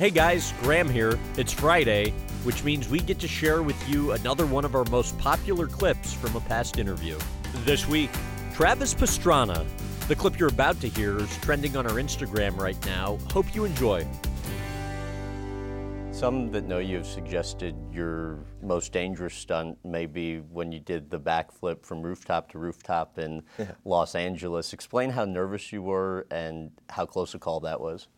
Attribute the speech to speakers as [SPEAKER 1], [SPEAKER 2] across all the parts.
[SPEAKER 1] Hey guys, Graham here. It's Friday, which means we get to share with you another one of our most popular clips from a past interview. This week, Travis Pastrana. The clip you're about to hear is trending on our Instagram right now. Hope you enjoy.
[SPEAKER 2] Some that know you have suggested your most dangerous stunt may be when you did the backflip from rooftop to rooftop in Los Angeles. Explain how nervous you were and how close a call that was.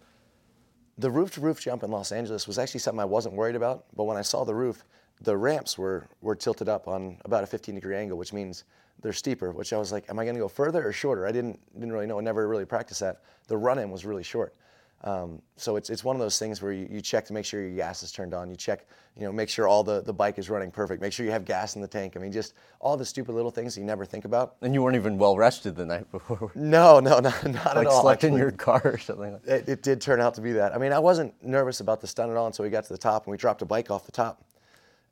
[SPEAKER 3] The roof to roof jump in Los Angeles was actually something I wasn't worried about, but when I saw the roof, the ramps were, were tilted up on about a 15 degree angle, which means they're steeper, which I was like, am I to go further or shorter? I didn't, didn't really know. I never really practiced that. The run in was really short. Um, so it's, it's one of those things where you, you check to make sure your gas is turned on. You check, you know, make sure all the, the bike is running perfect. Make sure you have gas in the tank. I mean, just all the stupid little things you never think about.
[SPEAKER 2] And you weren't even well rested the night before.
[SPEAKER 3] No, no, no not
[SPEAKER 2] like
[SPEAKER 3] at all.
[SPEAKER 2] Like slept in your car or something like that.
[SPEAKER 3] It, it did turn out to be that. I mean, I wasn't nervous about the stunt at all until we got to the top and we dropped a bike off the top.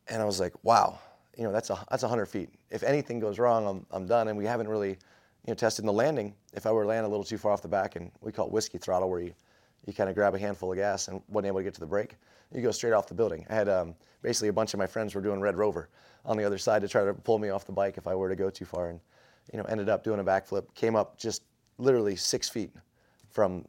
[SPEAKER 3] And I was like, wow, you know, that's a, that's 100 feet. If anything goes wrong, I'm, I'm done. And we haven't really, you know, tested the landing. If I were to land a little too far off the back, and we call it whiskey throttle, where you, you kind of grab a handful of gas and wasn't able to get to the brake, you go straight off the building. I had um, basically a bunch of my friends were doing Red Rover on the other side to try to pull me off the bike if I were to go too far. And, you know, ended up doing a backflip, came up just literally six feet from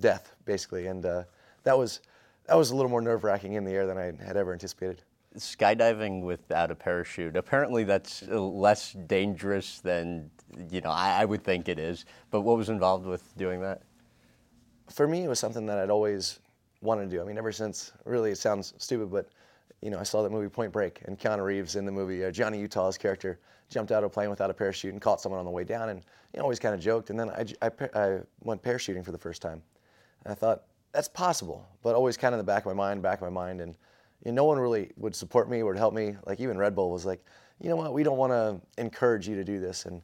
[SPEAKER 3] death, basically. And uh, that was that was a little more nerve wracking in the air than I had ever anticipated.
[SPEAKER 2] Skydiving without a parachute. Apparently, that's less dangerous than you know. I, I would think it is. But what was involved with doing that?
[SPEAKER 3] For me, it was something that I'd always wanted to do. I mean, ever since really, it sounds stupid, but you know, I saw that movie Point Break, and Keanu Reeves in the movie, uh, Johnny Utah's character jumped out of a plane without a parachute and caught someone on the way down, and you know, always kind of joked. And then I, I I went parachuting for the first time, and I thought that's possible, but always kind of in the back of my mind, back of my mind, and you know, no one really would support me or help me. Like even Red Bull was like, you know what, we don't want to encourage you to do this, and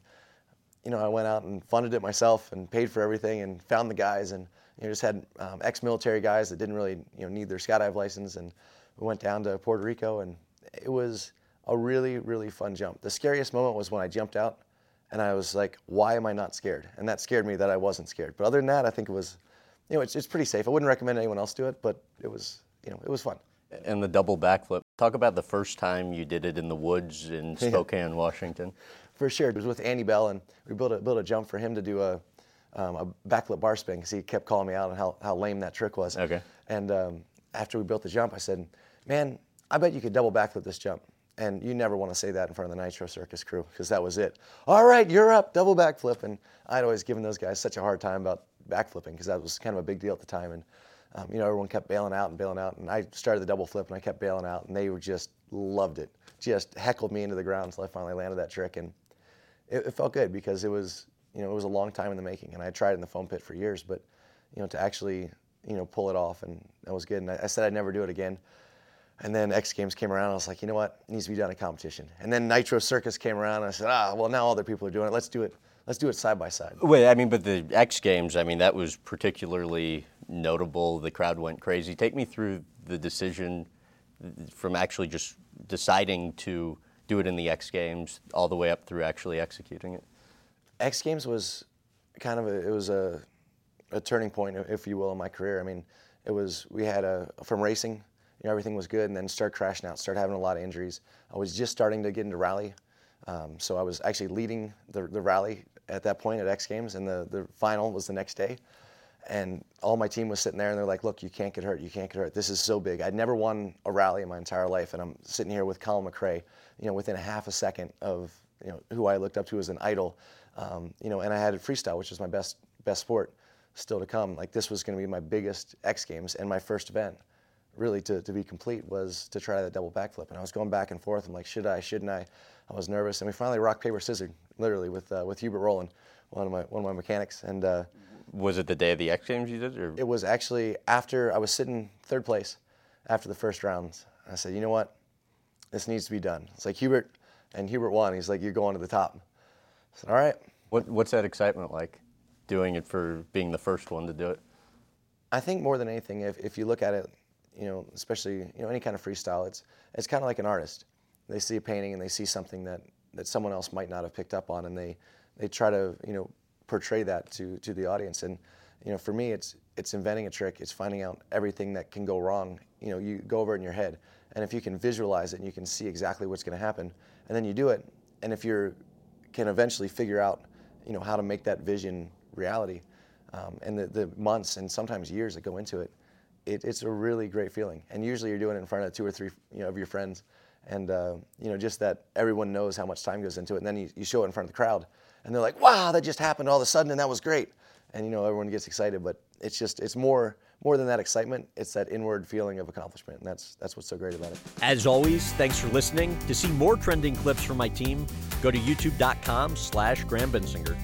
[SPEAKER 3] you know, I went out and funded it myself and paid for everything and found the guys and you know, just had um, ex-military guys that didn't really you know need their skydive license and we went down to Puerto Rico and it was a really really fun jump. The scariest moment was when I jumped out and I was like, why am I not scared? And that scared me that I wasn't scared. But other than that, I think it was, you know, it's, it's pretty safe. I wouldn't recommend anyone else do it, but it was you know it was fun.
[SPEAKER 2] And the double backflip. Talk about the first time you did it in the woods in Spokane, Washington.
[SPEAKER 3] For sure. It was with Andy Bell, and we built a, built a jump for him to do a, um, a backflip bar spin because he kept calling me out on how, how lame that trick was.
[SPEAKER 2] Okay.
[SPEAKER 3] And um, after we built the jump, I said, man, I bet you could double backflip this jump. And you never want to say that in front of the Nitro Circus crew because that was it. All right, you're up, double backflip. And I'd always given those guys such a hard time about backflipping because that was kind of a big deal at the time. And um, you know, everyone kept bailing out and bailing out, and I started the double flip, and I kept bailing out, and they were just loved it, just heckled me into the ground until I finally landed that trick, and it, it felt good because it was, you know, it was a long time in the making, and I tried in the foam pit for years, but you know, to actually, you know, pull it off, and that was good, and I, I said I'd never do it again. And then X Games came around. I was like, you know what? It needs to be done in competition. And then Nitro Circus came around. And I said, ah, well, now other people are doing it. Let's do it. Let's do it side by side.
[SPEAKER 2] Wait, I mean, but the X Games, I mean, that was particularly notable. The crowd went crazy. Take me through the decision from actually just deciding to do it in the X Games all the way up through actually executing it.
[SPEAKER 3] X Games was kind of a, it was a, a turning point, if you will, in my career. I mean, it was we had a from racing, you know, everything was good, and then start crashing out, start having a lot of injuries. I was just starting to get into rally, um, so I was actually leading the, the rally at that point at X Games, and the, the final was the next day. And all my team was sitting there, and they're like, "Look, you can't get hurt. You can't get hurt. This is so big. I'd never won a rally in my entire life, and I'm sitting here with Colin McRae, you know, within a half a second of you know who I looked up to as an idol, um, you know, and I had freestyle, which is my best best sport, still to come. Like this was going to be my biggest X Games and my first event, really to, to be complete was to try that double backflip. And I was going back and forth. I'm like, should I? Shouldn't I? I was nervous, and we finally rock paper scissors, literally with uh, with Hubert Rowland, one of my one of my mechanics, and. Uh,
[SPEAKER 2] Was it the day of the X Games you did? Or?
[SPEAKER 3] it was actually after I was sitting third place after the first rounds. I said, you know what? This needs to be done. It's like Hubert, and Hubert won. He's like, you're going to the top. I said, all right.
[SPEAKER 2] What, what's that excitement like, doing it for being the first one to do it?
[SPEAKER 3] I think more than anything, if, if you look at it, you know, especially you know any kind of freestyle, it's it's kind of like an artist. They see a painting and they see something that, that someone else might not have picked up on, and they they try to you know portray that to to the audience. And you know, for me, it's it's inventing a trick, it's finding out everything that can go wrong. You know, you go over it in your head, and if you can visualize it and you can see exactly what's going to happen, and then you do it, and if you can eventually figure out, you know, how to make that vision reality, um, and the, the months and sometimes years that go into it, it, it's a really great feeling. And usually you're doing it in front of two or three, you know, of your friends, and uh, you know, just that everyone knows how much time goes into it, and then you, you show it in front of the crowd, and they're like, "Wow, that just happened all of a sudden, and that was great." And you know, everyone gets excited, but it's just it's more more than that excitement. It's that inward feeling of accomplishment, and that's that's what's so great about it.
[SPEAKER 1] As always, thanks for listening. To see more trending clips from my team, go to youtube.com slash Graham Bensinger.